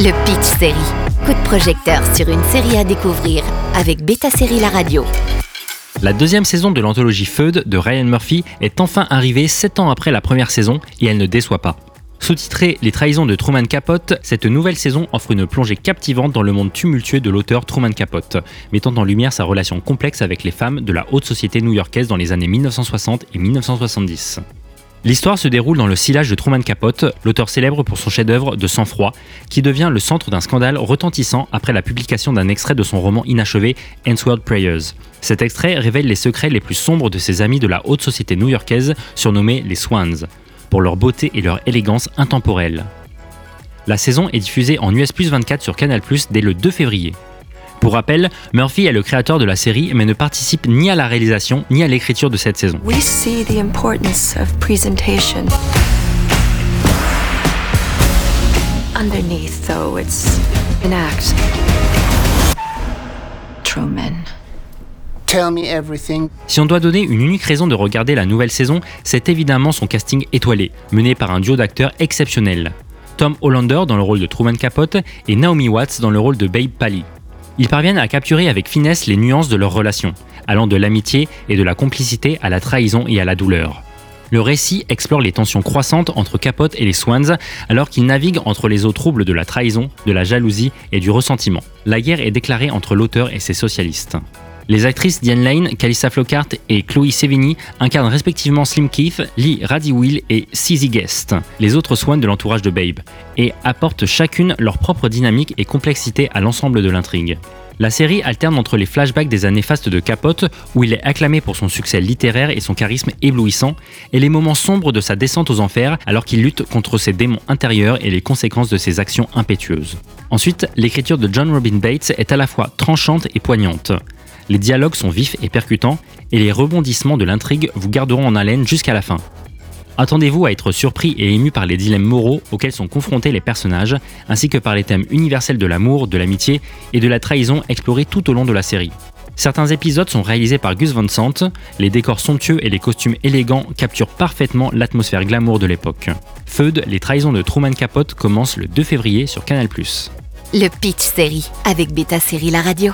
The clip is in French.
Le Pitch Série. Coup de projecteur sur une série à découvrir avec Beta Série La Radio. La deuxième saison de l'anthologie Feud de Ryan Murphy est enfin arrivée 7 ans après la première saison et elle ne déçoit pas. Sous-titrée Les trahisons de Truman Capote, cette nouvelle saison offre une plongée captivante dans le monde tumultueux de l'auteur Truman Capote, mettant en lumière sa relation complexe avec les femmes de la haute société new-yorkaise dans les années 1960 et 1970. L'histoire se déroule dans le sillage de Truman Capote, l'auteur célèbre pour son chef-d'œuvre de sang-froid, qui devient le centre d'un scandale retentissant après la publication d'un extrait de son roman inachevé Answered Prayers. Cet extrait révèle les secrets les plus sombres de ses amis de la haute société new-yorkaise, surnommés les Swans, pour leur beauté et leur élégance intemporelle. La saison est diffusée en US 24 sur Canal dès le 2 février. Pour rappel, Murphy est le créateur de la série mais ne participe ni à la réalisation ni à l'écriture de cette saison. We see the importance of presentation. Underneath, though, it's an act. Truman. Tell me everything. Si on doit donner une unique raison de regarder la nouvelle saison, c'est évidemment son casting étoilé, mené par un duo d'acteurs exceptionnels. Tom Hollander dans le rôle de Truman Capote et Naomi Watts dans le rôle de Babe Pally. Ils parviennent à capturer avec finesse les nuances de leur relation, allant de l'amitié et de la complicité à la trahison et à la douleur. Le récit explore les tensions croissantes entre Capote et les Swans alors qu'ils naviguent entre les eaux troubles de la trahison, de la jalousie et du ressentiment. La guerre est déclarée entre l'auteur et ses socialistes. Les actrices Diane Lane, Calissa Flockhart et Chloe Sevigny incarnent respectivement Slim Keith, Lee Radziwill et Cizzy Guest, les autres Swans de l'entourage de Babe, et apportent chacune leur propre dynamique et complexité à l'ensemble de l'intrigue. La série alterne entre les flashbacks des années fastes de Capote, où il est acclamé pour son succès littéraire et son charisme éblouissant, et les moments sombres de sa descente aux enfers alors qu'il lutte contre ses démons intérieurs et les conséquences de ses actions impétueuses. Ensuite, l'écriture de John Robin Bates est à la fois tranchante et poignante. Les dialogues sont vifs et percutants, et les rebondissements de l'intrigue vous garderont en haleine jusqu'à la fin. Attendez-vous à être surpris et ému par les dilemmes moraux auxquels sont confrontés les personnages, ainsi que par les thèmes universels de l'amour, de l'amitié et de la trahison explorés tout au long de la série. Certains épisodes sont réalisés par Gus Van Sant, les décors somptueux et les costumes élégants capturent parfaitement l'atmosphère glamour de l'époque. Feud, les trahisons de Truman Capote commencent le 2 février sur Canal+. Le Pitch Série avec Beta Série La Radio.